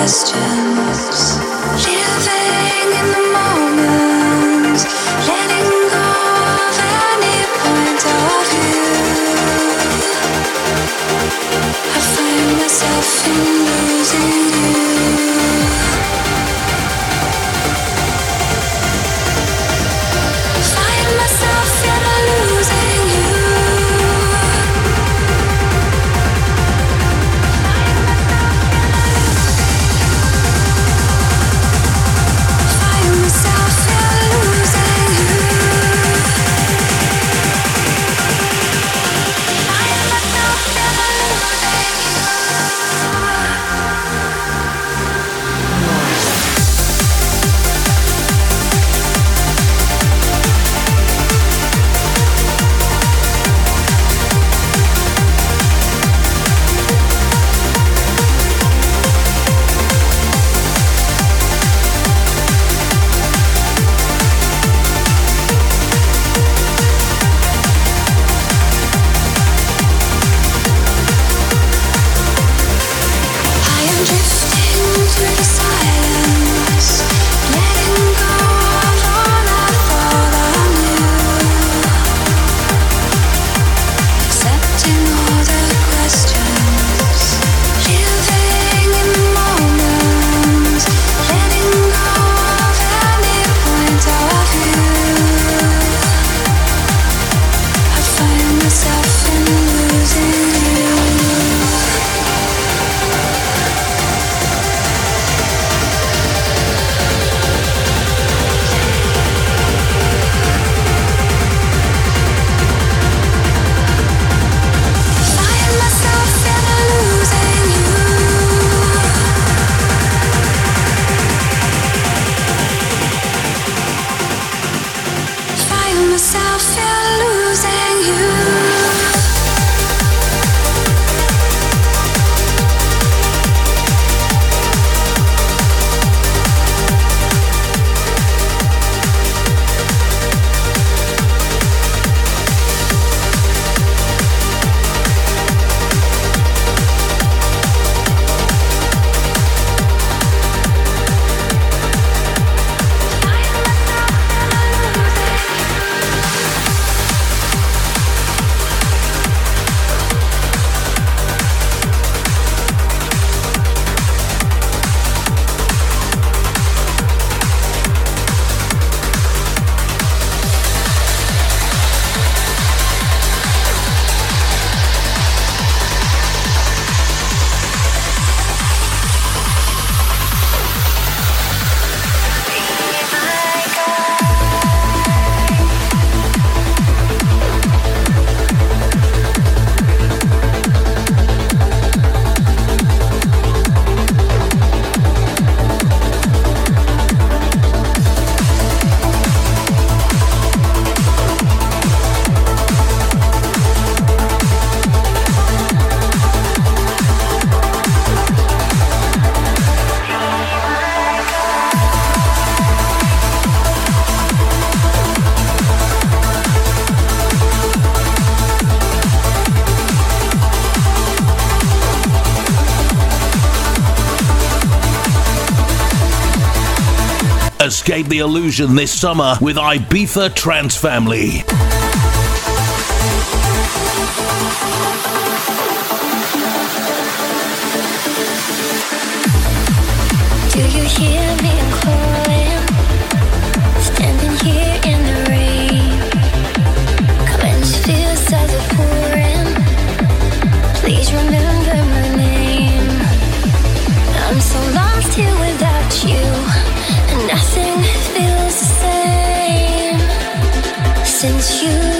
question. escape the illusion this summer with Ibiza Trance Family. Do you hear since you've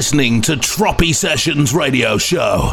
Listening to Tropi Sessions Radio Show.